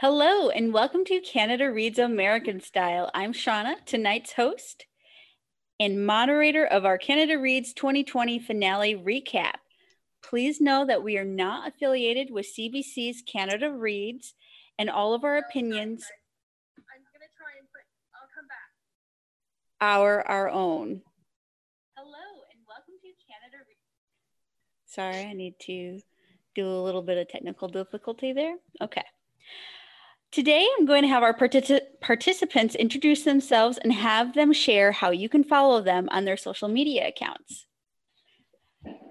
Hello, and welcome to Canada Reads American Style. I'm Shauna, tonight's host and moderator of our Canada Reads 2020 finale recap. Please know that we are not affiliated with CBC's Canada Reads, and all of our opinions are our own. Hello, and welcome to Canada Reads. Sorry, I need to do a little bit of technical difficulty there. Okay. Today, I'm going to have our particip participants introduce themselves and have them share how you can follow them on their social media accounts.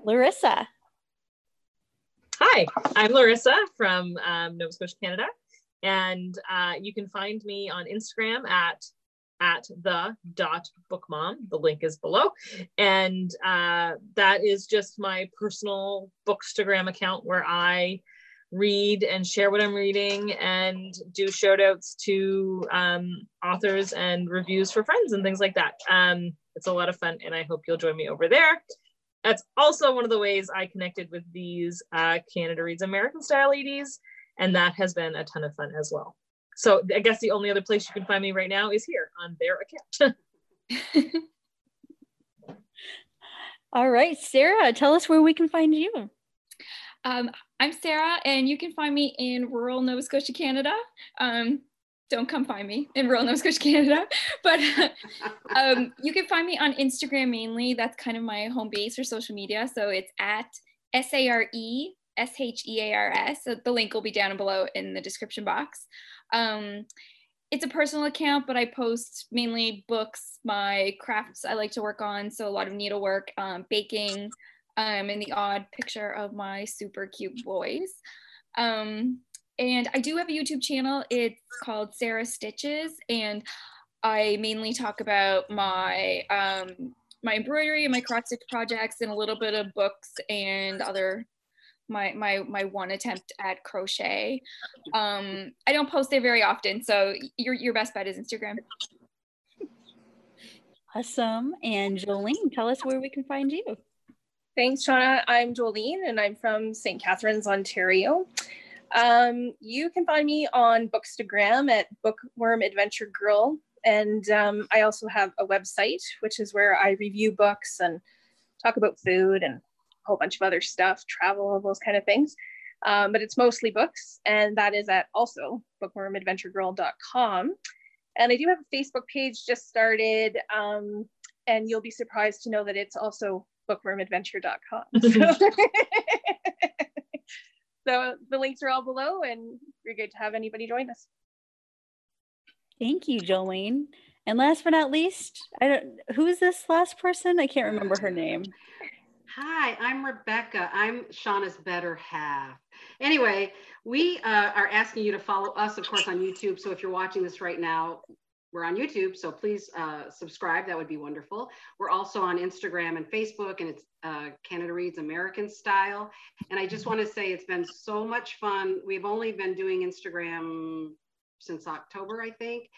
Larissa. Hi, I'm Larissa from um, Nova Scotia, Canada. And uh, you can find me on Instagram at at the dot book mom. The link is below. And uh, that is just my personal bookstagram account where I read and share what I'm reading and do shout outs to um, authors and reviews for friends and things like that. Um, it's a lot of fun and I hope you'll join me over there. That's also one of the ways I connected with these uh, Canada Reads American Style ladies and that has been a ton of fun as well. So I guess the only other place you can find me right now is here on their account. All right, Sarah, tell us where we can find you. Um, I'm Sarah, and you can find me in rural Nova Scotia, Canada. Um, don't come find me in rural Nova Scotia, Canada, but um, you can find me on Instagram mainly. That's kind of my home base for social media. So it's at S A R E S H E A R S. So the link will be down below in the description box. Um, it's a personal account, but I post mainly books, my crafts I like to work on. So a lot of needlework, um, baking, um, and the odd picture of my super cute boys. Um, and I do have a YouTube channel. It's called Sarah Stitches, and I mainly talk about my um, my embroidery and my cross stitch projects, and a little bit of books and other my my my one attempt at crochet. Um, I don't post there very often, so your your best bet is Instagram. Awesome. And Jolene, tell us where we can find you. Thanks, Shauna. I'm Jolene and I'm from St. Catharines, Ontario. Um, you can find me on Bookstagram at Bookworm Adventure Girl. And um, I also have a website, which is where I review books and talk about food and a whole bunch of other stuff, travel, those kind of things. Um, but it's mostly books, and that is at also bookwormadventuregirl.com. And I do have a Facebook page just started, um, and you'll be surprised to know that it's also bookwormadventure.com. So, so the links are all below and we're good to have anybody join us. Thank you, Jolene. And last but not least, I don't who is this last person? I can't remember her name. Hi, I'm Rebecca. I'm Shauna's better half. Anyway, we uh, are asking you to follow us, of course, on YouTube. So if you're watching this right now, we're on YouTube, so please uh, subscribe. That would be wonderful. We're also on Instagram and Facebook, and it's uh, Canada Reads American Style. And I just want to say it's been so much fun. We've only been doing Instagram since October, I think.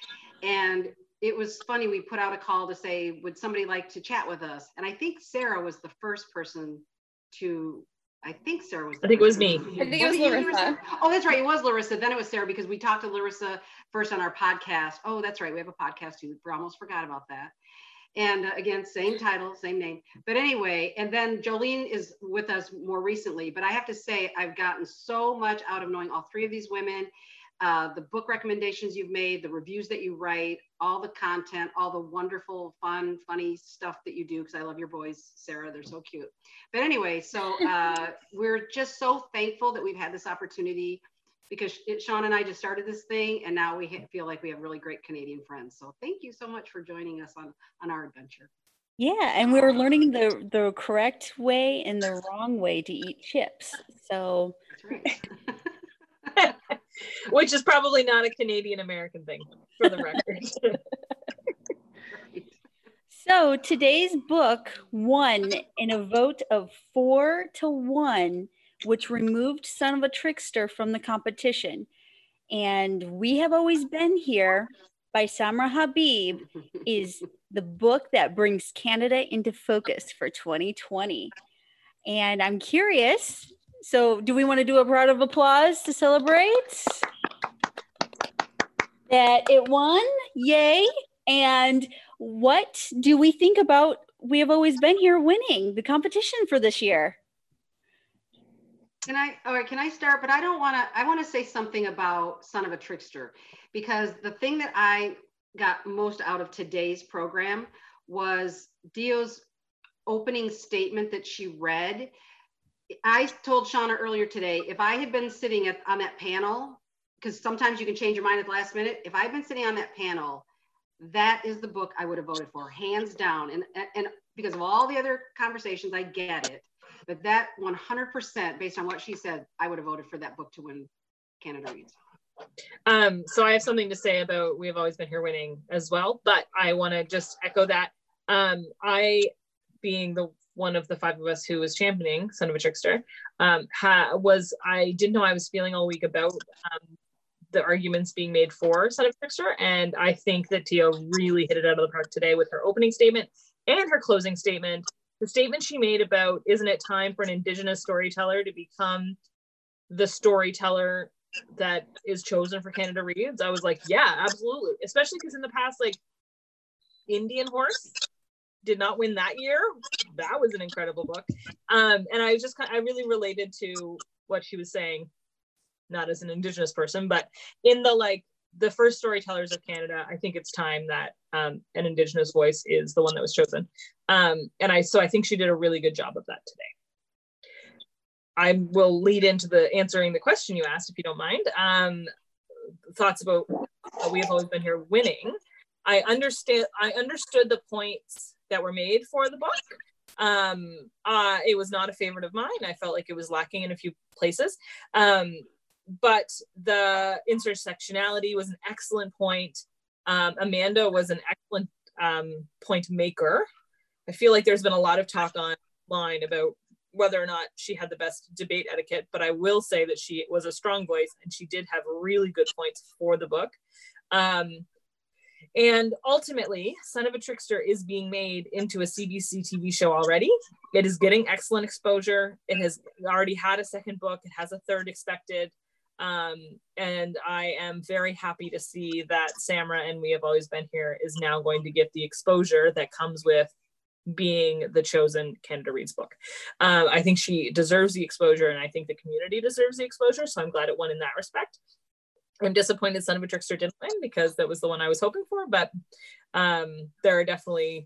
And it was funny. We put out a call to say, would somebody like to chat with us? And I think Sarah was the first person to I think Sarah was. I think it was me. I think was it was Larissa. Oh, that's right. It was Larissa. Then it was Sarah because we talked to Larissa first on our podcast. Oh, that's right. We have a podcast too. We almost forgot about that. And uh, again, same title, same name. But anyway, and then Jolene is with us more recently. But I have to say, I've gotten so much out of knowing all three of these women uh, the book recommendations you've made, the reviews that you write, all the content, all the wonderful, fun, funny stuff that you do. Because I love your boys, Sarah. They're so cute. But anyway, so uh, we're just so thankful that we've had this opportunity because it, Sean and I just started this thing, and now we feel like we have really great Canadian friends. So thank you so much for joining us on on our adventure. Yeah, and we were learning the the correct way and the wrong way to eat chips. So. That's right. which is probably not a Canadian American thing for the record. so today's book won in a vote of four to one, which removed Son of a Trickster from the competition. And We Have Always Been Here by Samra Habib is the book that brings Canada into focus for 2020. And I'm curious so, do we want to do a round of applause to celebrate? that it won. Yay. And what do we think about We Have Always Been Here winning the competition for this year? Can I, all right, can I start? But I don't want to, I want to say something about Son of a Trickster because the thing that I got most out of today's program was Dio's opening statement that she read. I told Shauna earlier today, if I had been sitting at, on that panel, because sometimes you can change your mind at the last minute. If I had been sitting on that panel, that is the book I would have voted for, hands down. And, and because of all the other conversations, I get it. But that 100%, based on what she said, I would have voted for that book to win Canada Reads. Um, so I have something to say about We Have Always Been Here winning as well, but I want to just echo that. Um, I, being the one of the five of us who was championing Son of a Trickster, um, ha- was I didn't know I was feeling all week about um, the arguments being made for Son of a Trickster, and I think that Dio really hit it out of the park today with her opening statement and her closing statement. The statement she made about isn't it time for an Indigenous storyteller to become the storyteller that is chosen for Canada Reads, I was like, yeah, absolutely. Especially because in the past, like Indian Horse did not win that year. That was an incredible book. Um, and I just I really related to what she was saying, not as an Indigenous person, but in the like the first storytellers of Canada, I think it's time that um, an Indigenous voice is the one that was chosen. Um, and I so I think she did a really good job of that today. I will lead into the answering the question you asked, if you don't mind. Um, thoughts about we have always been here winning. I understand. I understood the points that were made for the book. Um, uh, it was not a favorite of mine. I felt like it was lacking in a few places. Um, but the intersectionality was an excellent point. Um, Amanda was an excellent um, point maker. I feel like there's been a lot of talk online about whether or not she had the best debate etiquette, but I will say that she was a strong voice and she did have really good points for the book. Um, and ultimately, Son of a Trickster is being made into a CBC TV show already. It is getting excellent exposure. It has already had a second book, it has a third expected. Um, and I am very happy to see that Samra and We Have Always Been Here is now going to get the exposure that comes with being the chosen Canada Reads book. Um, I think she deserves the exposure, and I think the community deserves the exposure. So I'm glad it won in that respect. I'm disappointed Son of a Trickster didn't win because that was the one I was hoping for, but um, there are definitely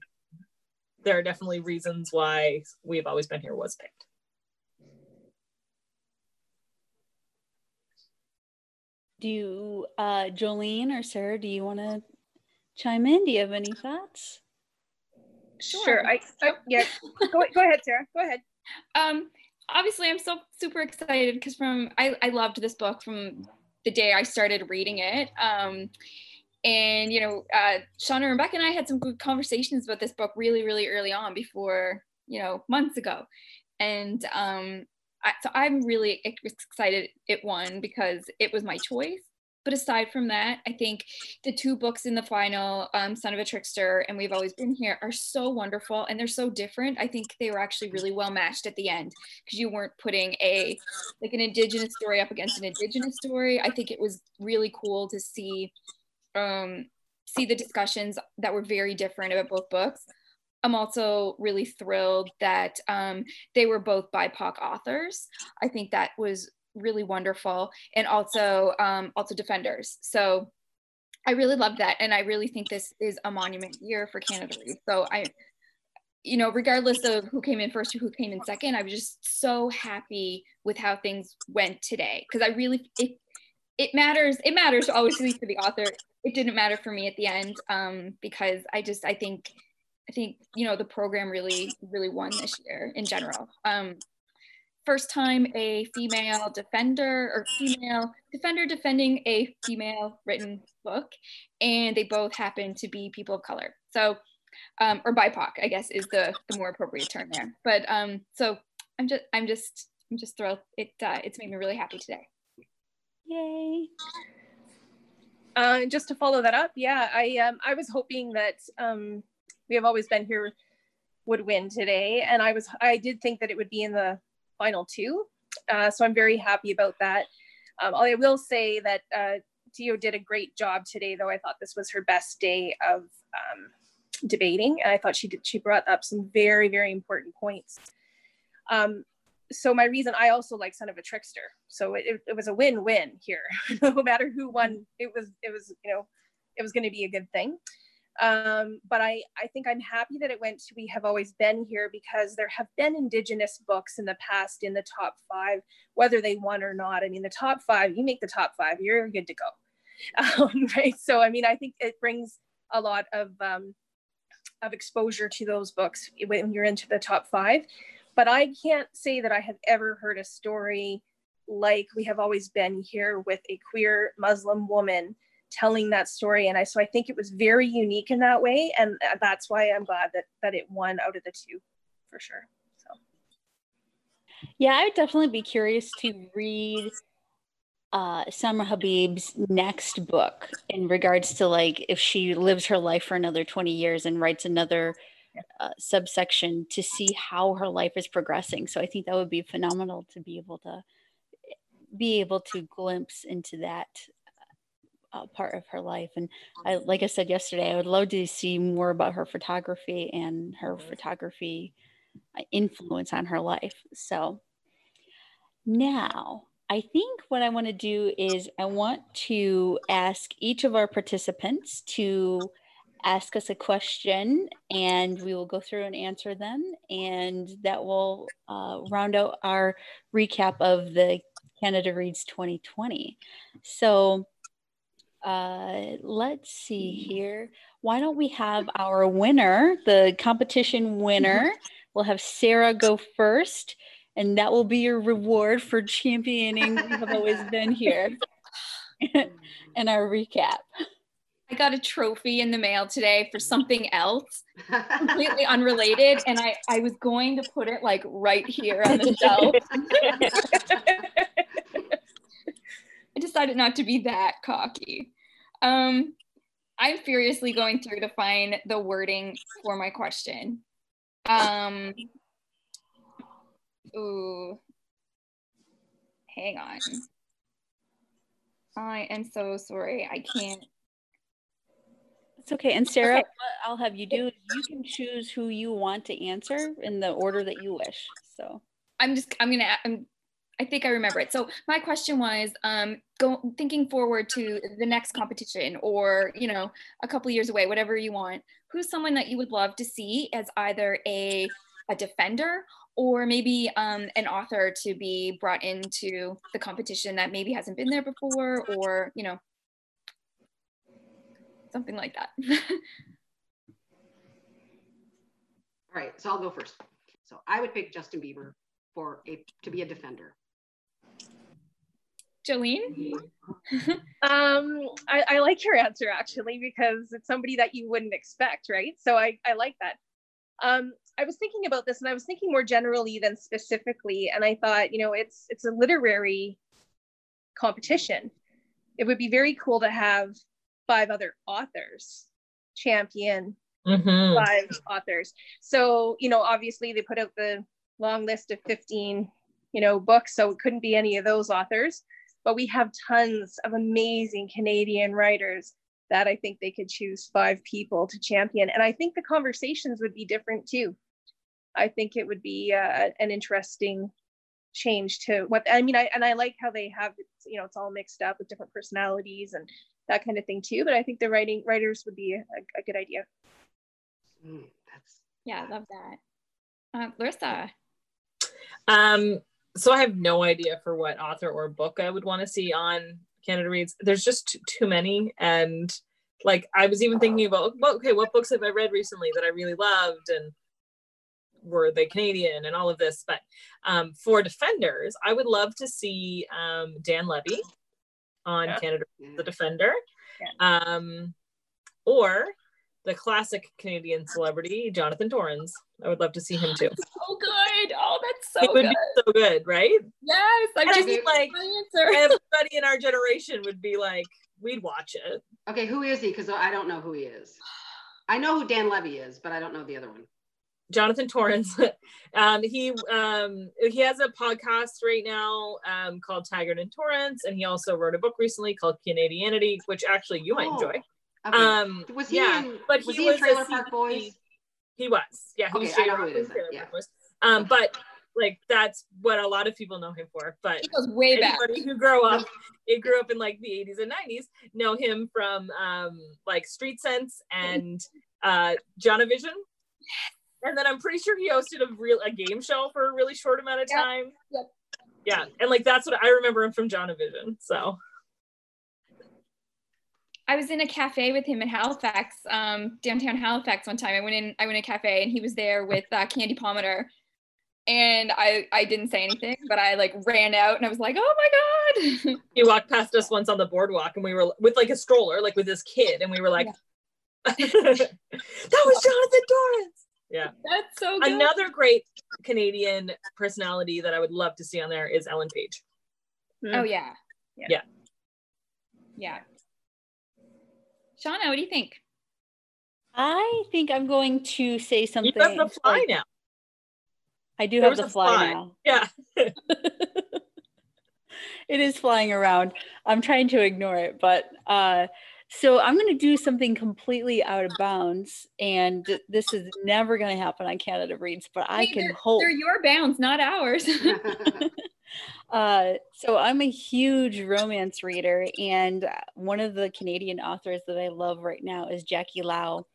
there are definitely reasons why we've always been here was picked. Do you, uh, Jolene or Sarah, do you want to chime in? Do you have any thoughts? Sure. sure. I, I, yeah. go, go ahead, Sarah. Go ahead. Um, obviously, I'm so super excited because from I, I loved this book from the day I started reading it. Um, and you know, uh, Shauna and Rebecca and I had some good conversations about this book really, really early on before you know months ago, and um, I, so I'm really excited it won because it was my choice. But aside from that, I think the two books in the final, um, Son of a Trickster and We've Always Been Here, are so wonderful and they're so different. I think they were actually really well matched at the end because you weren't putting a like an indigenous story up against an indigenous story. I think it was really cool to see um, see the discussions that were very different about both books. I'm also really thrilled that um, they were both BIPOC authors. I think that was really wonderful and also um, also defenders. So i really love that and i really think this is a monument year for canada so i you know regardless of who came in first or who came in second i was just so happy with how things went today because i really it it matters it matters obviously for the author. It didn't matter for me at the end um, because i just i think i think you know the program really really won this year in general. Um, first time a female defender or female defender defending a female written book, and they both happen to be people of color. So, um, or BIPOC, I guess, is the, the more appropriate term there. But um, so I'm just I'm just I'm just thrilled. It uh, it's made me really happy today. Yay! Uh, just to follow that up, yeah, I um, I was hoping that um, we have always been here would win today, and I was I did think that it would be in the final two. Uh, so I'm very happy about that. Um, I will say that uh, did a great job today, though. I thought this was her best day of um, debating, and I thought she did. She brought up some very, very important points. Um, so my reason, I also like Son of a Trickster. So it, it was a win-win here. no matter who won, it was it was you know it was going to be a good thing. Um, but I, I think I'm happy that it went to We Have Always Been Here because there have been Indigenous books in the past in the top five, whether they won or not. I mean, the top five, you make the top five, you're good to go. Um, right. So, I mean, I think it brings a lot of, um, of exposure to those books when you're into the top five. But I can't say that I have ever heard a story like We Have Always Been Here with a queer Muslim woman telling that story and i so i think it was very unique in that way and that's why i'm glad that that it won out of the two for sure so yeah i would definitely be curious to read uh, Samra Habib's next book in regards to like if she lives her life for another 20 years and writes another uh, subsection to see how her life is progressing. So I think that would be phenomenal to be able to be able to glimpse into that uh, part of her life. And I, like I said yesterday, I would love to see more about her photography and her photography uh, influence on her life. So now I think what I want to do is I want to ask each of our participants to ask us a question and we will go through and answer them and that will uh, round out our recap of the Canada Reads 2020. So uh, let's see here. Why don't we have our winner, the competition winner? We'll have Sarah go first, and that will be your reward for championing. We have always been here. and our recap. I got a trophy in the mail today for something else, completely unrelated, and I I was going to put it like right here on the shelf. I decided not to be that cocky. Um, I'm furiously going through to find the wording for my question. Um, ooh, hang on. I am so sorry. I can't. It's okay. And Sarah, okay. what I'll have you do is you can choose who you want to answer in the order that you wish. So I'm just, I'm going to, I'm I think I remember it. So my question was, um, go thinking forward to the next competition, or you know, a couple years away, whatever you want. Who's someone that you would love to see as either a a defender or maybe um, an author to be brought into the competition that maybe hasn't been there before, or you know, something like that. All right, so I'll go first. So I would pick Justin Bieber for a to be a defender. Jolene? um, I, I, like your answer actually because it's somebody that you wouldn't expect, right? So I, I like that. Um, I was thinking about this and I was thinking more generally than specifically, and I thought, you know, it's it's a literary competition. It would be very cool to have five other authors champion mm-hmm. five authors. So, you know, obviously they put out the long list of 15, you know, books, so it couldn't be any of those authors but we have tons of amazing Canadian writers that I think they could choose five people to champion. And I think the conversations would be different too. I think it would be uh, an interesting change to what I mean. I and I like how they have you know it's all mixed up with different personalities and that kind of thing too. But I think the writing writers would be a, a good idea. Mm, that's yeah, I love that. Uh, Larissa. Um, so I have no idea for what author or book I would want to see on Canada Reads. There's just too many, and like I was even thinking about, okay, what books have I read recently that I really loved, and were they Canadian, and all of this. But um, for defenders, I would love to see um, Dan Levy on yeah. Canada the Defender, yeah. um, or the classic Canadian celebrity, Jonathan Torrens. I would love to see him too. So good. Oh, that's so it would good. Be so good, right? Yes. I, I mean, like everybody in our generation would be like, we'd watch it. Okay, who is he? Because I don't know who he is. I know who Dan Levy is, but I don't know the other one. Jonathan Torrens. um, he um, he has a podcast right now um, called Taggart and Torrens, and he also wrote a book recently called Canadianity, which actually you might Oh, enjoy. Okay. Um, was he yeah, in? but was he he, in was a Trailer Park CBC Boys? He was, yeah, he was Okay, I know who it Rock in is then, Trailer yeah. Park Boys. Um, but like that's what a lot of people know him for. But He goes way back. anybody who grew up it grew up in like the 80s and 90s know him from um like Street Cents and uh Jonavision and then i'm pretty sure he hosted a real a game show for a really short amount of Yeah. time Yep. yeah and like that's what i remember him from Jonavision so I was in a cafe with him in Halifax, um, downtown Halifax one time. I went in, I went in a cafe and he was there with uh, Candy Palmater. And I, I didn't say anything, but I like ran out and I was like, oh my God. he walked past us once on the boardwalk and we were with like a stroller like with this kid and we were like that was Jonathan Torrens yeah That's so good. another great canadian personality that i would love to see on there is ellen page oh yeah. Yeah. Yeah. Yeah. Shauna, what do you think? I think I'm going to say you something. have the fly like- now I do There have the fly, fly. now. yeah it is flying around. I'm trying to ignore it, but uh, so I'm going to do something completely out of bounds, and this is never going to happen on Canada Reads, but I Hey, can they're, hope. They're your bounds, not ours. Uh, so I'm a huge romance reader, and one of the Canadian authors that I love right now is Jackie Lau,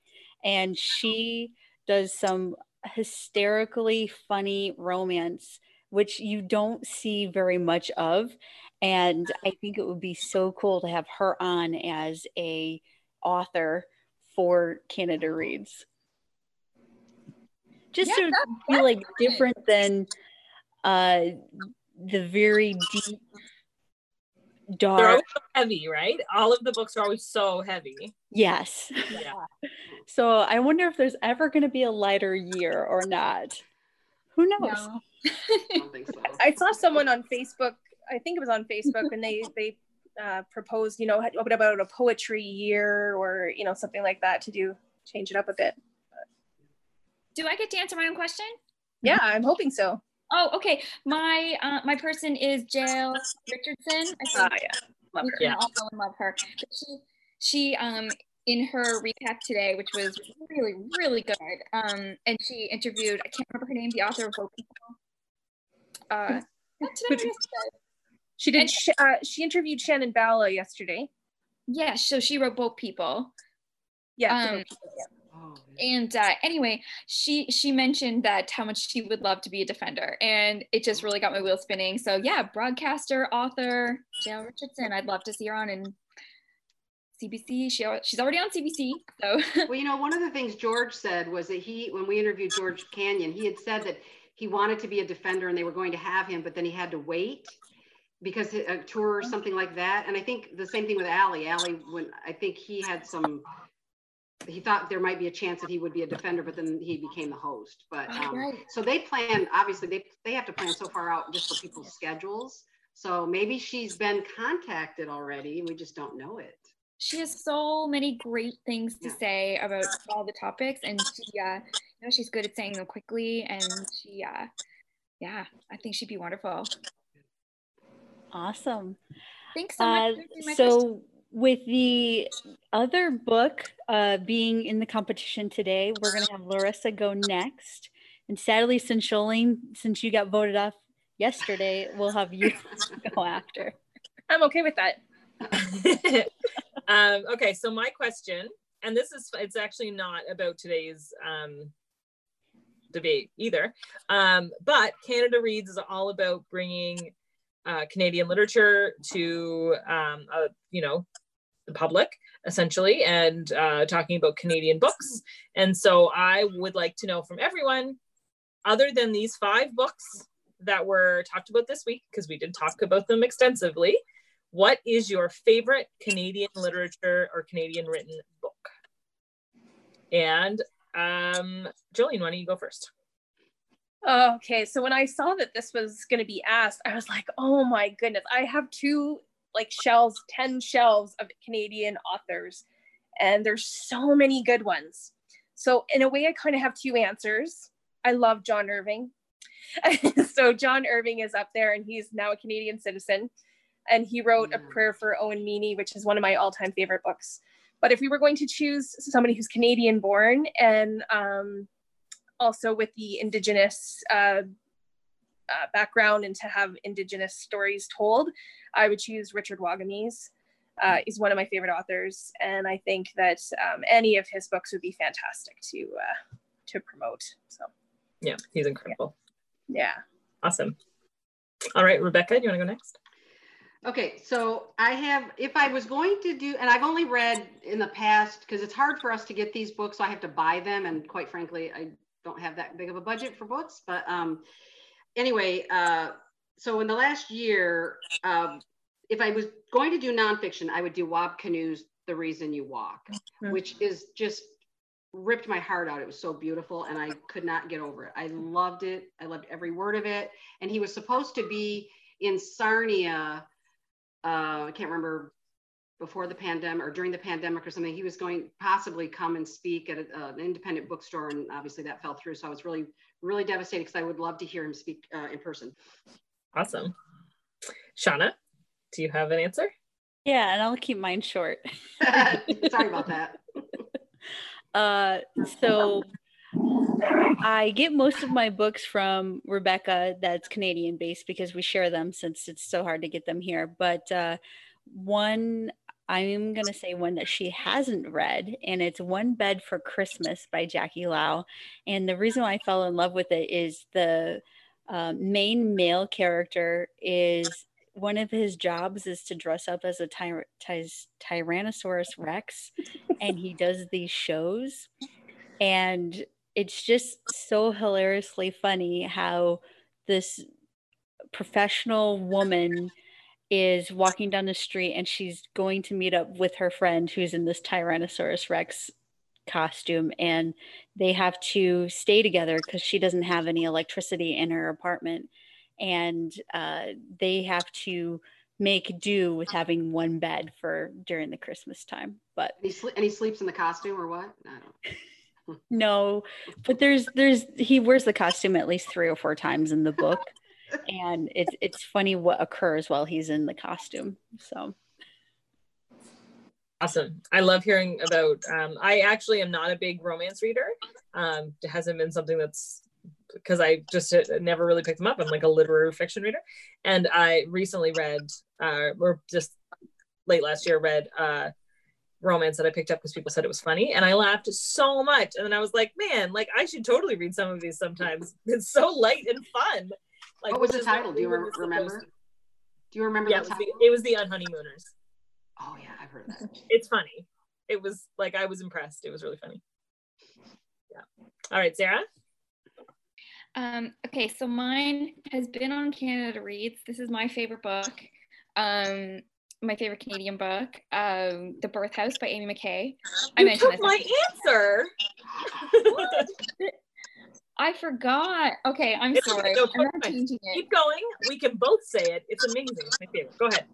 and she does some hysterically funny romance, which you don't see very much of, and I think it would be so cool to have her on as a author for Canada Reads. Just Yeah, to that- be like fun. different than uh the very deep they're dark always so heavy right all of the books are always so heavy yes yeah so i wonder if there's ever going to be a lighter year or not who knows No. I don't think so. I saw someone on Facebook. I think it was on Facebook, and they they uh, proposed, you know, what about a poetry year or you know something like that to do change it up a bit. Do I get to answer my own question? Yeah, I'm hoping so. Oh, okay. My uh, my person is Jael Richardson. I Ah, think yeah, love her. Yeah. all love her. She, she um in her recap today, which was really really good. Um, and she interviewed I can't remember her name, the author of Boat People. Uh, what She did. And- Sh- uh, she interviewed Sharon Bala yesterday. Yeah, so she wrote Boat People. Yeah. Um, Oh, and uh, anyway she she mentioned that how much she would love to be a defender and it just really got my wheel spinning so yeah broadcaster author Jael richardson i'd love to see her on in cbc she, she's already on cbc so Well, you know, one of the things George said was that he, when we interviewed George Canyon, he had said that he wanted to be a defender and they were going to have him, but then he had to wait because a tour or something like that. And I think the same thing with Ali. Ali, when I think he had some, he thought there might be a chance that he would be a defender, but then he became the host. But Oh, um, right. so they plan, obviously, they they have to plan so far out just for people's schedules. So maybe she's been contacted already. And we just don't know it. she has so many great things to Yeah. say about all the topics and she uh you know she's good at saying them quickly and she uh yeah i think she'd be wonderful awesome thanks so much Uh, for answering my question. so with the other book uh, being in the competition today, we're going to have Larissa go next. And sadly, since Jolene, since you got voted off yesterday, we'll have you go after. I'm okay with that. um, okay, so my question, and this is it's actually not about today's um, debate either, um, but Canada Reads is all about bringing uh, Canadian literature to um, uh, you know the public essentially, and uh, talking about Canadian books. And so I would like to know from everyone, other than these five books that were talked about this week, because we did talk about them extensively what is your favorite Canadian literature or Canadian written book? And um, Jolene, why don't you go first? Oh, okay, so when I saw that this was going to be asked, I was like, oh my goodness, I have two like shelves, 10 shelves of Canadian authors, and there's so many good ones. So, in a way, I kind of have two answers. I love John Irving. so John Irving is up there and he's now a Canadian citizen. And he wrote A Prayer for Owen Meany, which is one of my all-time favorite books. But if we were going to choose somebody who's Canadian born and um, also with the Indigenous uh, uh, background and to have Indigenous stories told, I would choose Richard Wagamese. Uh, he's one of my favorite authors, and I think that um, any of his books would be fantastic to uh, to promote. So, yeah, he's incredible. Yeah. yeah. Awesome. All right, Rebecca, do you want to go next? Okay, so I have, if I was going to do, and I've only read in the past, because it's hard for us to get these books, so I have to buy them. And quite frankly, I don't have that big of a budget for books. But um, anyway, uh, so in the last year, um, if I was going to do nonfiction, I would do Wab Kinew's The Reason You Walk, mm-hmm. which is just ripped my heart out. It was so beautiful and I could not get over it. I loved it. I loved every word of it. And he was supposed to be in Sarnia. Uh, I can't remember before the pandemic or during the pandemic or something. He was going possibly come and speak at a, uh, an independent bookstore, and obviously that fell through. So I was really, really devastated because I would love to hear him speak uh, in person. Awesome, Shauna do you have an answer? Yeah, and I'll keep mine short. Sorry about that. Uh, so I get most of my books from Rebecca, that's Canadian based, because we share them since it's so hard to get them here. But uh, one, I'm going to say one that she hasn't read, and it's One Bed for Christmas by Jackie Lau. And the reason why I fell in love with it is the uh, main male character is one of his jobs is to dress up as a ty- ty- Tyrannosaurus Rex, and he does these shows. And it's just so hilariously funny how this professional woman is walking down the street and she's going to meet up with her friend who's in this Tyrannosaurus Rex costume and they have to stay together because she doesn't have any electricity in her apartment and uh, they have to make do with having one bed for during the Christmas time. But and he, sl- and he sleeps in the costume or what? no, but there's there's he wears the costume at least three or four times in the book, and it's it's funny what occurs while he's in the costume. So. Awesome. I love hearing about. Um, I actually am not a big romance reader. Um, it hasn't been something that's because I just uh, never really picked them up. I'm like a literary fiction reader, and I recently read, uh, or just late last year, read uh, romance that I picked up because people said it was funny, and I laughed so much. And then I was like, man, like I should totally read some of these sometimes. It's so light and fun. Like, what was the title? Do you re- remember? Do you remember? Yeah, it was, the, it was the Unhoneymooners. Oh yeah, I've heard that. It's funny. It was like I was impressed. It was really funny. Yeah. All right, Sarah. Um, okay, so mine has been on Canada Reads. This is my favorite book. Um, my favorite Canadian book, um, The Birth House by Ami McKay. I you mentioned took my answer. I forgot. Okay, I'm it's sorry. I'm not changing it. Keep going. We can both say it. It's amazing. It's my favorite. Go ahead.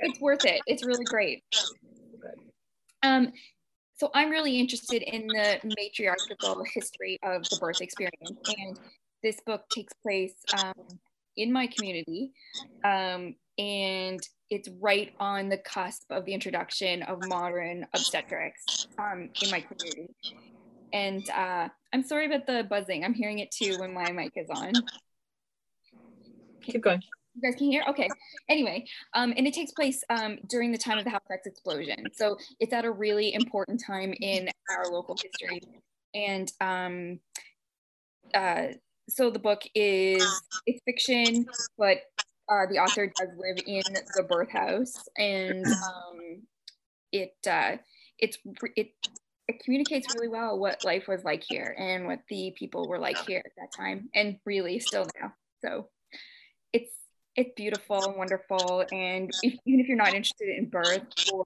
It's worth it. It's really great. Um, so I'm really interested in the matriarchal history of the birth experience, and this book takes place um, in my community, um, and it's right on the cusp of the introduction of modern obstetrics um, in my community. And uh, I'm sorry about the buzzing. I'm hearing it too when my mic is on. Keep going. You guys can hear? Okay. Anyway, um, and it takes place um, during the time of the Halifax explosion. So it's at a really important time in our local history. And um, uh, so the book is it's fiction, but uh, the author does live in the birth house, and um, it uh, it's it it communicates really well what life was like here and what the people were like here at that time, and really still now. So it's it's beautiful and wonderful, and if, even if you're not interested in birth or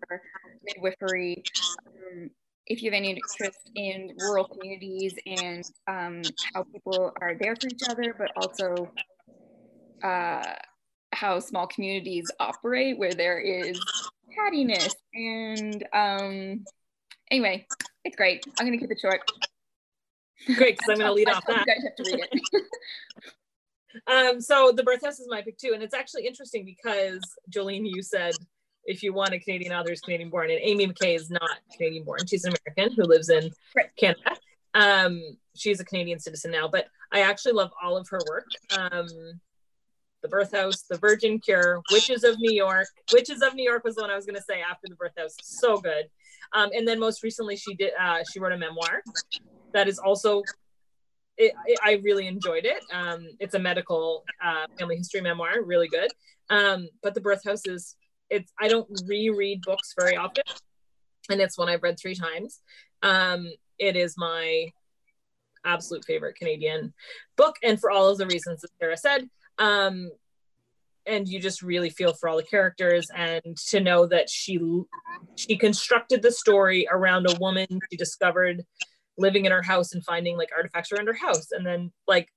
midwifery, um, if you have any interest in rural communities and um, how people are there for each other, but also uh, how small communities operate where there is cattiness. And um, anyway, it's great. I'm going to keep it short. Great, because I'm going to lead off that. You guys have to read it. Um, so the birth house is my pick too, and it's actually interesting because Jolene, you said if you want a Canadian author, is Canadian born, and Ami McKay is not Canadian born. She's an American who lives in Right. Canada. Um, she's a Canadian citizen now, but I actually love all of her work. Um, the Birth House, The Virgin Cure, Witches of New York. Witches of New York was the one I was going to say after The Birth House. So good. Um, and then most recently, she did. Uh, she wrote a memoir that is also. It, it, I really enjoyed it. Um, it's a medical uh, family history memoir, really good. Um, but The Birth House is. It's. I don't reread books very often, and it's one I've read three times. Um, it is my absolute favorite Canadian book, and for all of the reasons that Sarah said. Um, and you just really feel for all the characters, and to know that she she constructed the story around a woman she discovered living in her house and finding like artifacts around her house, and then like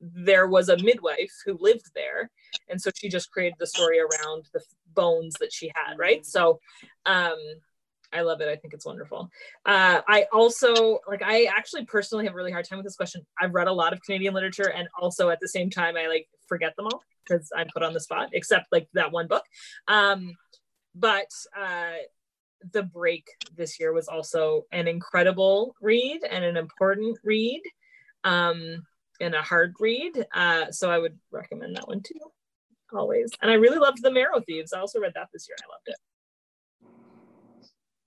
there was a midwife who lived there, and so she just created the story around the bones that she had, right? So, um, I love it. I think it's wonderful. Uh, I also like. I actually personally have a really hard time with this question. I've read a lot of Canadian literature, and also at the same time, I like forget them all because I'm put on the spot, except like that one book. Um, but uh, the break this year was also an incredible read and an important read, um, and a hard read. Uh, so I would recommend that one too, always. And I really loved the Marrow Thieves. I also read that this year. I loved it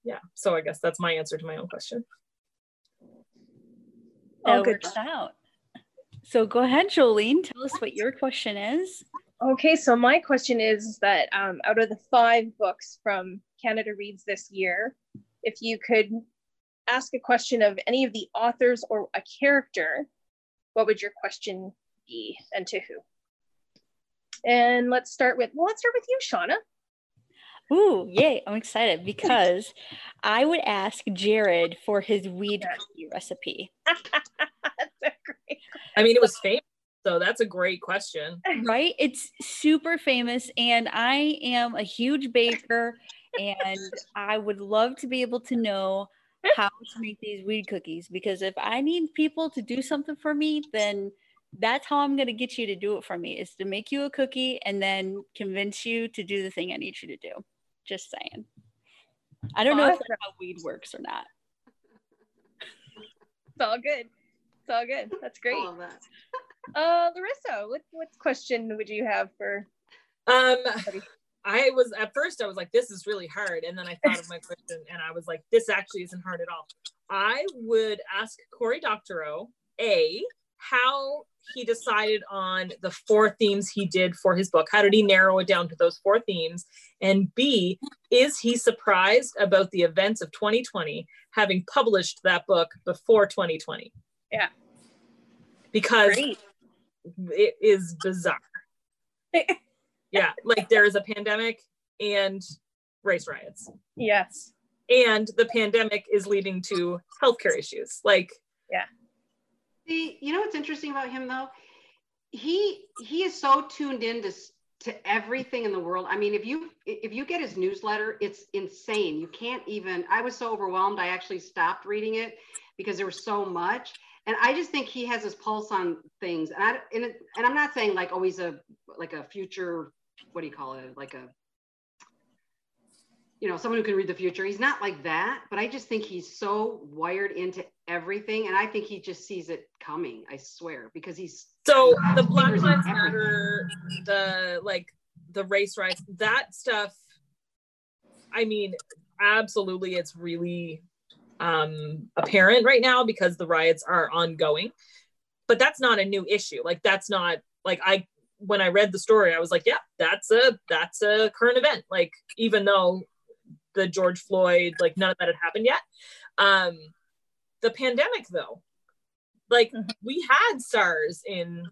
yeah so i guess that's my answer to my own question That All good. works out. So go ahead, Jolene. Tell us what your question is. Okay, so my question is that um, out of the five books from Canada Reads this year, if you could ask a question of any of the authors or a character, what would your question be and to who? And let's start with, well, let's start with you, Shauna. Ooh, yay. I'm excited because I would ask Jared for his weed cookie recipe. That's a great. i mean it was famous so that's a great question Right? It's super famous, and I am a huge baker, and I would love to be able to know how to make these weed cookies because if I need people to do something for me, then that's how I'm going to get you to do it for me is to make you a cookie and then convince you to do the thing I need you to do. Just saying. I don't know if that's how weed works or not. It's all good. It's all good. That's great. All that. Uh, Larissa, what what question would you have for? um i was at first i was like this is really hard and then i thought of my question and i was like this actually isn't hard at all i would ask cory doctorow a how he decided on the four themes he did for his book. How did he narrow it down to those four themes? And b is he surprised about the events of 2020 having published that book before 2020 Yeah. because Great. it is bizarre. Yeah like there is a pandemic and race riots. Yes. and the pandemic is leading to healthcare issues. Like See, you know what's interesting about him though? He he is so tuned in to to everything in the world. I mean, if you if you get his newsletter, it's insane. You can't even. I was so overwhelmed. I actually stopped reading it because there was so much. And I just think he has his pulse on things. And I and, and I'm not saying like always a like a future. What do you call it? Like a you know someone who can read the future. He's not like that but i just think he's so wired into everything and i think he just sees it coming i swear because he's so the black lives matter the like the race riots that stuff i mean absolutely it's really um apparent right now because the riots are ongoing but that's not a new issue. Like that's not like i when i read the story i was like yeah that's a that's a current event. Like even though the george floyd like none of that had happened yet. Um the pandemic though like Mhm. we had sars in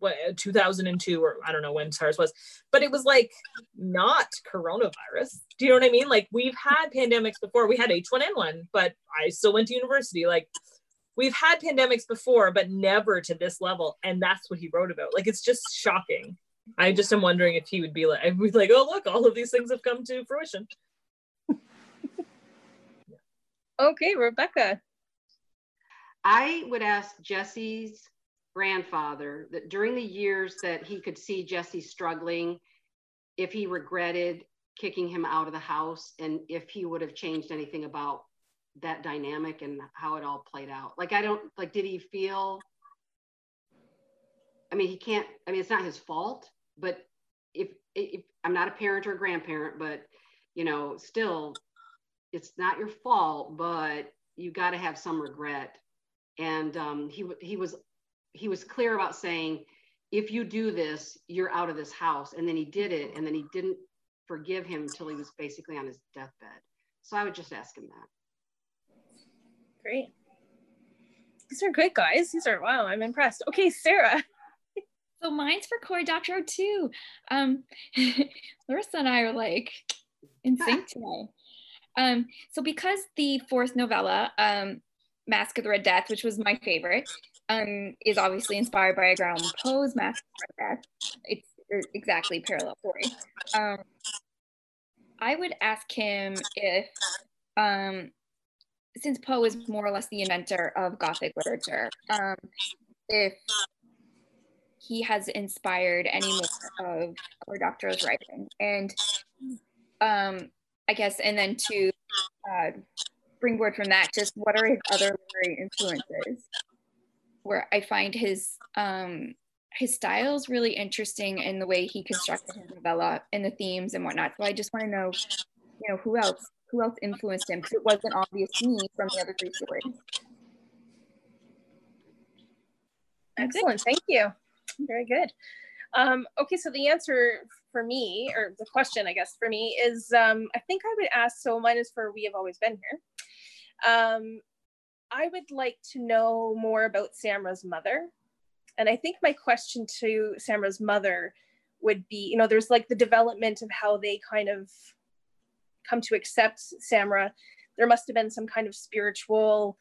what 2002 or i don't know when sars was but it was like not coronavirus. Do you know what i mean? Like we've had pandemics before. We had h1n1 but i still went to university. Like we've had pandemics before but never to this level. And that's what he wrote about. Like it's just shocking. I just am wondering if he would be like i'd be like oh look all of these things have come to fruition Okay, Rebecca. I would ask Jesse's grandfather that during the years that he could see Jesse struggling, if he regretted kicking him out of the house and if he would have changed anything about that dynamic and how it all played out. Like, I don't like, did he feel? I mean, he can't, I mean, it's not his fault, but if, if I'm not a parent or a grandparent, but you know, still, it's not your fault, but you got to have some regret. And um, he he was he was clear about saying, if you do this, you're out of this house. And then he did it, and then he didn't forgive him until he was basically on his deathbed. So I would just ask him that. Great. These are good guys. These are wow. I'm impressed. Okay, Sarah. So mine's for Cory Doctorow too. Um, Larissa and I are like in sync today. Um, so because the fourth novella, um, Masque of the Red Death, which was my favorite, um, is obviously inspired by Edgar Allan Poe's Masque of the Red Death. It's exactly parallel story. Um, I would ask him if, um, since Poe is more or less the inventor of Gothic literature, um, if he has inspired any more of Cory Doctorow's writing. And um, I guess, and then to uh, springboard from that, just what are his other literary influences? Where I find his um, his style is really interesting in the way he constructed his novella and the themes and whatnot. So I just want to know, you know, who else who else influenced him because it wasn't obvious to me from the other three stories. Excellent, thank you. Very good. Um, okay, so the answer for me, or the question, I guess, for me is um, I think I would ask, so mine is for We Have Always Been Here. Um, I would like to know more about Samra's mother. And I think my question to Samra's mother would be, you know, there's like the development of how they kind of come to accept Samra. There must have been some kind of spiritual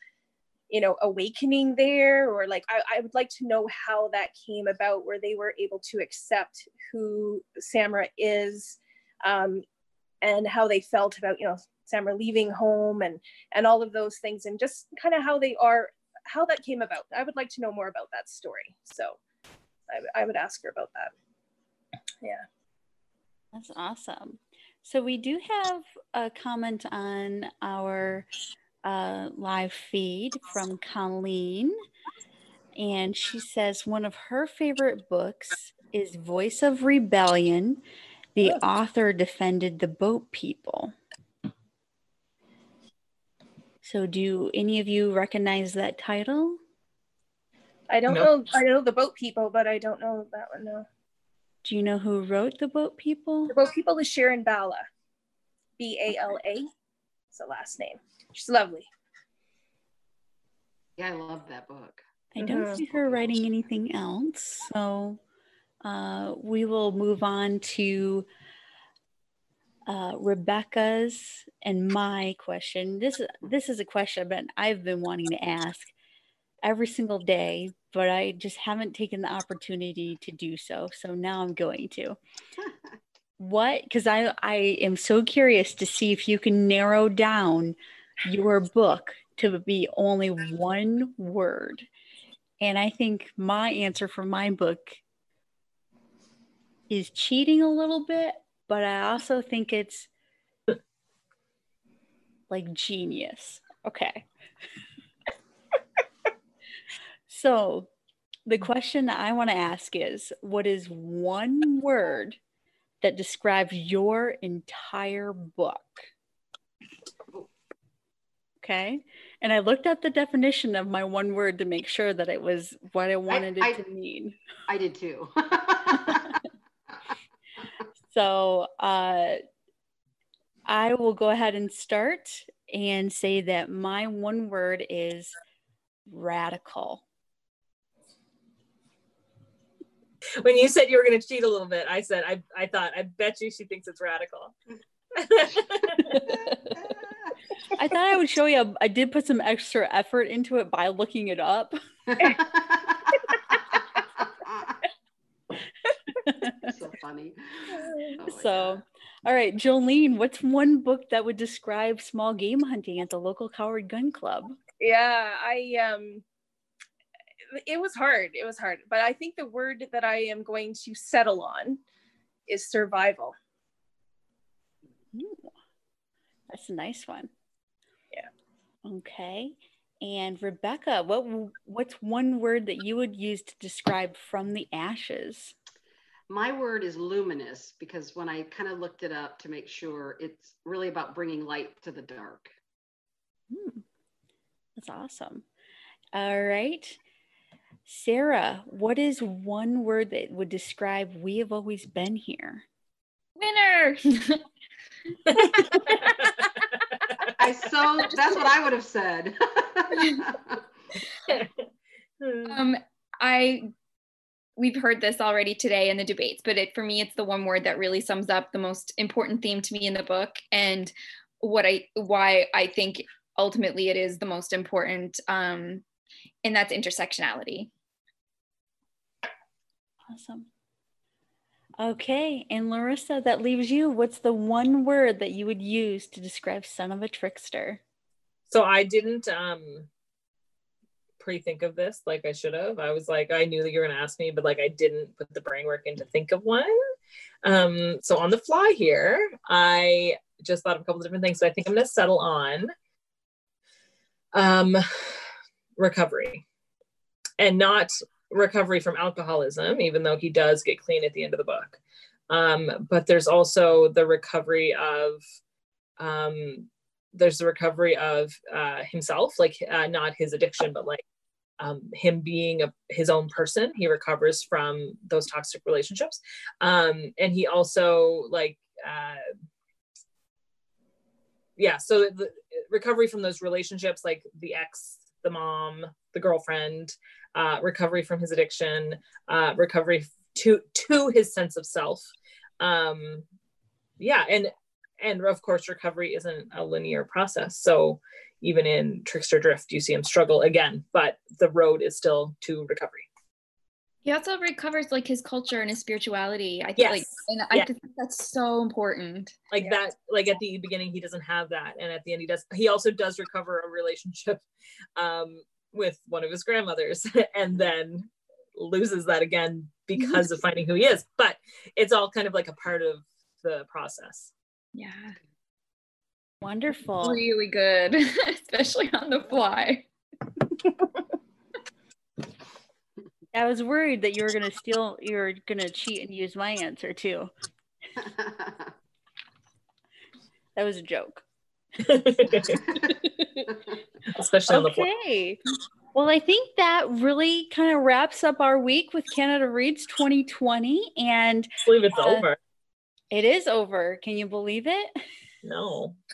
you know awakening there or like I, I, would like to know how that came about where they were able to accept who samra is um, and how they felt about you know samra leaving home and and all of those things and just kind of how they are how that came about. I would like to know more about that story so I, I would ask her about that. Yeah. That's awesome. So we do have a comment on our uh, live feed from Colleen. And she says one of her favorite books is Voice of Rebellion. The author defended the boat people. So, do any of you recognize that title? I don't nope. know. I know the boat people, but I don't know that one. No. Do you know who wrote the boat people? The boat people is Sharon Bala, B A L A. It's the last name. She's lovely. Yeah, I love that book. I don't mm-hmm. see her writing anything else. So uh, we will move on to uh, Rebecca's and my question. This this is a question that I've been wanting to ask every single day, but I just haven't taken the opportunity to do so. So now I'm going to. what? Because I I am so curious to see if you can narrow down your book to be only one word. And I think my answer for my book is cheating a little bit, but I also think it's like genius. Okay. so the question that I want to ask is what is one word that describes your entire book? Okay. And I looked at the definition of my one word to make sure that it was what I wanted I, it I, to mean. I did too. so uh, I will go ahead and start and say that my one word is radical. When you said you were going to cheat a little bit, I said, I, I thought, I bet you she thinks it's radical. I thought I would show you. I did put some extra effort into it by looking it up. so funny. Oh so, all right, Jolene, what's one book that would describe small game hunting at the local Coward Gun Club? yeah, I um it was hard. It was hard. But I think the word that I am going to settle on is survival. Ooh, that's a nice one. Yeah. Okay. And Rebecca, what what's one word that you would use to describe from the ashes? My word is luminous because when I kind of looked it up to make sure, it's really about bringing light to the dark. Hmm. That's awesome. All right. Sarah, what is one word that would describe we have always been here? Winner. I so that's what I would have said. um, I we've heard this already today in the debates, but it for me it's the one word that really sums up the most important theme to me in the book and what I why I think ultimately it is the most important um, and that's intersectionality. Awesome. Okay, and Larissa, that leaves you. What's the one word that you would use to describe son of a trickster? So I didn't um pre-think of this like I should have. I was like, I knew that you were gonna ask me, but like I didn't put the brain work in to think of one. Um, so on the fly here, I just thought of a couple different things. So I think I'm gonna settle on um recovery and not recovery from alcoholism, even though he does get clean at the end of the book. Um, but there's also the recovery of, um, there's the recovery of uh, himself, like uh, not his addiction, but like um, him being a, his own person. He recovers from those toxic relationships. Um, and he also like, uh, yeah, so recovery from those relationships, like the ex, the mom, the girlfriend, uh, recovery from his addiction, uh, recovery to to his sense of self. Um, yeah, and and of course, recovery isn't a linear process. So even in Trickster Drift, you see him struggle again, but the road is still to recovery. He also recovers like his culture and his spirituality. I think yes. like and I think that's so important. Like yeah. that, like at the beginning he doesn't have that. And at the end he does he also does recover a relationship um with one of his grandmothers and then loses that again because of finding who he is. But it's all kind of like a part of the process. Yeah. Wonderful. Really good, especially on the fly. I was worried that you were going to steal, you were going to cheat and use my answer too. that was a joke. Especially on the Okay. Well, I think that really kind of wraps up our week with Canada Reads 2020. And I believe it's uh, over. It is over. Can you believe it? No.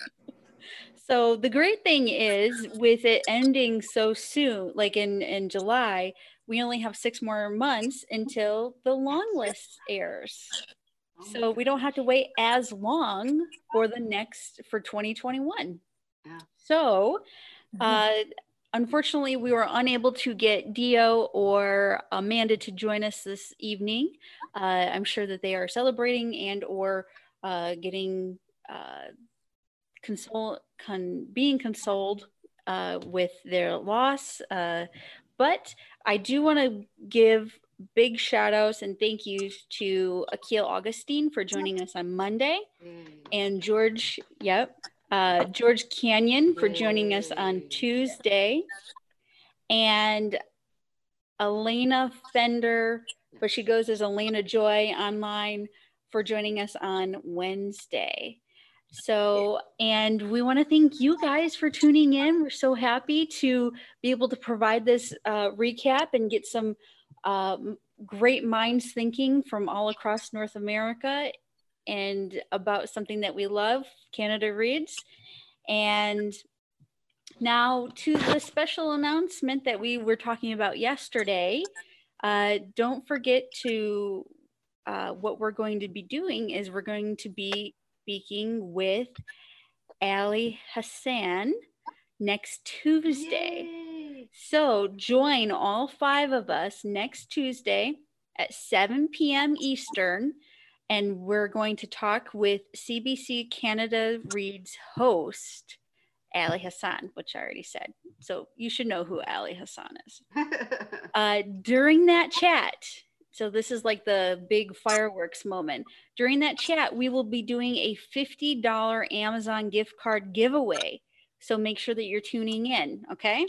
So the great thing is with it ending so soon, like in, in July, we only have six more months until the long list airs. So we don't have to wait as long for the next for 2021. Yeah. So uh, unfortunately, we were unable to get Dio or Amanda to join us this evening. Uh, I'm sure that they are celebrating and or uh, getting uh, console, con- being consoled uh, with their loss. Uh, but I do want to give big shout outs and thank yous to Akil Augustine for joining us on Monday and George, yep, uh, George Canyon for joining us on Tuesday and Alayna Fender, but she goes as Alayna Joy online for joining us on Wednesday. So, and we want to thank you guys for tuning in. We're so happy to be able to provide this uh, recap and get some um, great minds thinking from all across North America and about something that we love, Canada Reads. And now to the special announcement that we were talking about yesterday. Uh, don't forget to, uh, what we're going to be doing is we're going to be speaking with Ali Hassan next Tuesday. Yay. So join all five of us next Tuesday at 7 p.m. Eastern, and we're going to talk with CBC Canada Reads host Ali Hassan, which I already said. So you should know who Ali Hassan is. Uh, during that chat, so this is like the big fireworks moment. During that chat, we will be doing a $50 Amazon gift card giveaway. So make sure that you're tuning in, okay?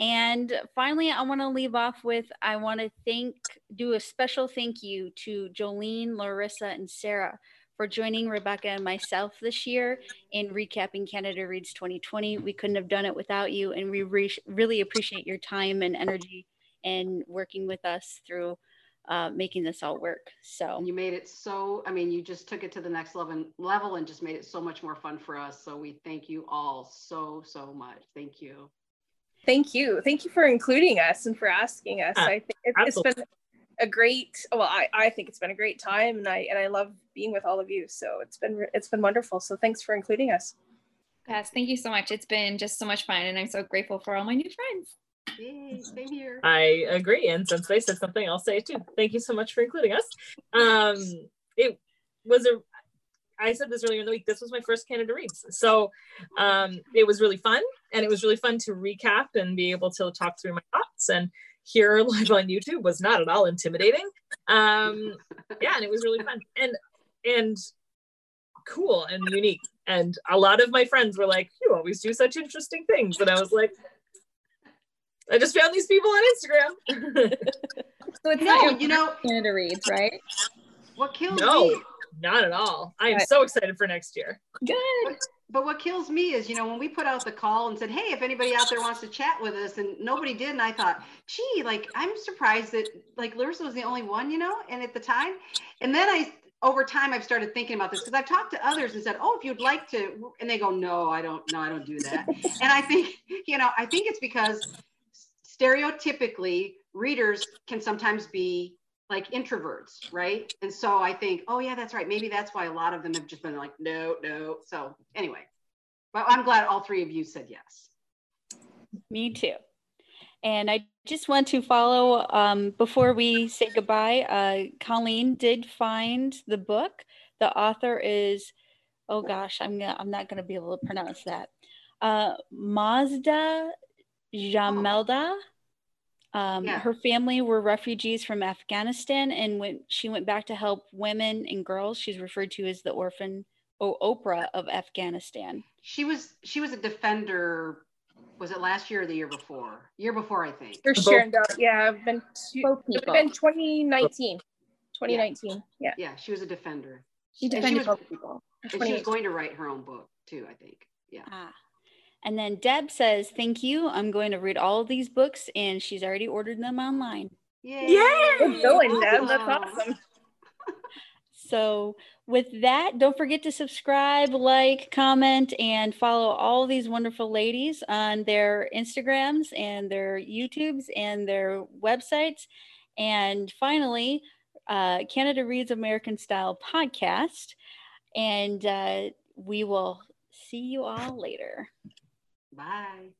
And finally, I want to leave off with I want to thank, do a special thank you to Jolene, Larissa, and Sarah for joining Rebecca and myself this year in recapping Canada Reads 2020. We couldn't have done it without you, and we re- really appreciate your time and energy and working with us through uh, making this all work. So you made it so, I mean, you just took it to the next level, level and just made it so much more fun for us. So we thank you all so, so much. Thank you. Thank you. Thank you for including us and for asking us. Uh, I think it, it's been a great well I, I think it's been a great time and I and I love being with all of you. So it's been it's been wonderful. So thanks for including us. Yes, thank you so much. It's been just so much fun and I'm so grateful for all my new friends. Yay, same here. I agree. And since they said something, I'll say it too. Thank you so much for including us. Um, it was a I said this earlier in the week. This was my first Canada Reads, so um, it was really fun, and it was really fun to recap and be able to talk through my thoughts. And here live on YouTube was not at all intimidating. Um, yeah, and it was really fun and and cool and unique. And a lot of my friends were like, "You always do such interesting things," and I was like, "I just found these people on Instagram." so it's no, not your you know, Canada Reads, right? What killed no, me not at all. I am so excited for next year. Good. But, but what kills me is, you know, when we put out the call and said, hey, if anybody out there wants to chat with us, and nobody did, and I thought, gee, like, I'm surprised that, like, Larissa was the only one, you know, and at the time. And then I, over time, I've started thinking about this because I've talked to others and said, oh, if you'd like to, and they go, no, I don't, no, I don't do that. and I think, you know, I think it's because stereotypically readers can sometimes be like introverts, right? And so I think, oh yeah, that's right. Maybe that's why a lot of them have just been like, no, no. So anyway, but I'm glad all three of you said yes. Me too. And I just want to follow um, before we say goodbye. Uh, Colleen did find the book. The author is, oh gosh, I'm gonna, I'm not going to be able to pronounce that. Uh, Mazda Jamelda. Um, Yeah. Her family were refugees from Afghanistan, and when she went back to help women and girls, she's referred to as the orphan o- Oprah of Afghanistan. She was she was a defender. Was it last year or the year before? Year before, I think. For Both- sharing. Yeah, I've been two, Both it's people. been 2019. 2019. Yeah. Yeah, she was a defender, She And she defended was- people. and she was going to write her own book too. I think. Yeah. Ah. And then Deb says, Thank you. I'm going to read all of these books, and she's already ordered them online. Yay! Good going, Deb. That's awesome. So, with that, don't forget to subscribe, like, comment, and follow all these wonderful ladies on their Instagrams and their YouTubes and their websites. And finally, uh, Canada Reads American Style podcast. And uh, we will see you all later. Bye.